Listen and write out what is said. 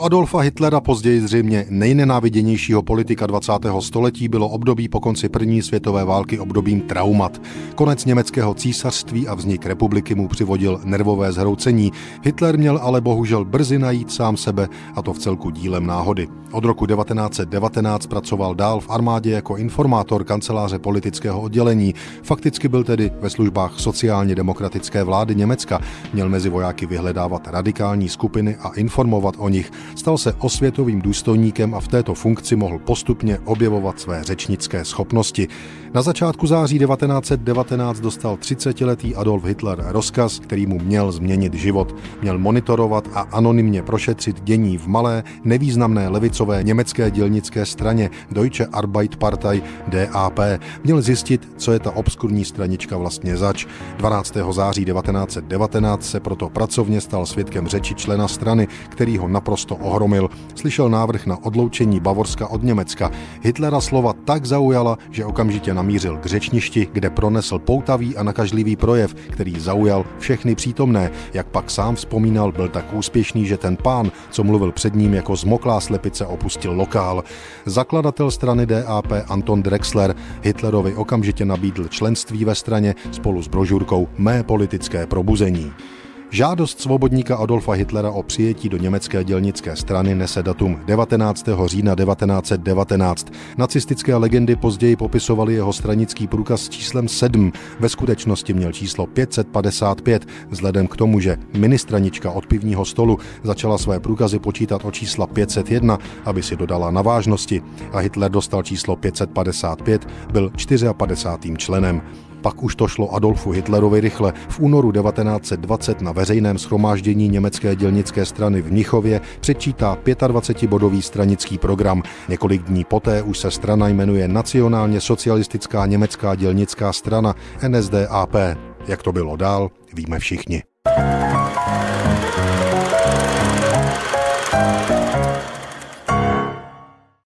Adolfa Hitlera, později zřejmě nejnenáviděnějšího politika 20. století, bylo období po konci první světové války obdobím traumat. Konec německého císařství a vznik republiky mu přivodil nervové zhroucení. Hitler měl ale bohužel brzy najít sám sebe a to v celku dílem náhody. Od roku 1919 pracoval dál v armádě jako informátor kanceláře politického oddělení. Fakticky byl tedy ve službách sociálně demokratické vlády Německa. Měl mezi vojáky vyhledávat radikální skupiny a informovat o nich. Stal se osvětovým důstojníkem a v této funkci mohl postupně objevovat své řečnické schopnosti. Na začátku září 1919 dostal 30-letý Adolf Hitler rozkaz, který mu měl změnit život. Měl monitorovat a anonymně prošetřit dění v malé, nevýznamné levicové německé dělnické straně Deutsche Arbeitpartei DAP. Měl zjistit, co je ta obskurní stranička vlastně zač. 12. září 1919 se proto pracovně stal svědkem řeči člena strany, který ho naprosto ohromil. Slyšel návrh na odloučení Bavorska od Německa. Hitlera slova tak zaujala, že okamžitě namířil k řečništi, kde pronesl poutavý a nakažlivý projev, který zaujal všechny přítomné. Jak pak sám vzpomínal, byl tak úspěšný, že ten pán, co mluvil před ním jako zmoklá slepice, opustil lokál. Zakladatel strany DAP Anton Drexler Hitlerovi okamžitě nabídl členství ve straně spolu s brožurkou Mé politické probuzení. Žádost svobodníka Adolfa Hitlera o přijetí do německé dělnické strany nese datum 19. října 1919. Nacistické legendy později popisovaly jeho stranický průkaz s číslem 7. Ve skutečnosti měl číslo 555, vzhledem k tomu, že ministranička od pivního stolu začala své průkazy počítat o čísla 501, aby si dodala na vážnosti a Hitler dostal číslo 555, byl 54. členem. Pak už to šlo Adolfu Hitlerovi rychle. V únoru 1920 na veřejném schromáždění německé dělnické strany v Mnichově přečítá 25-bodový stranický program. Několik dní poté už se strana jmenuje Nacionálně socialistická německá dělnická strana NSDAP. Jak to bylo dál, víme všichni.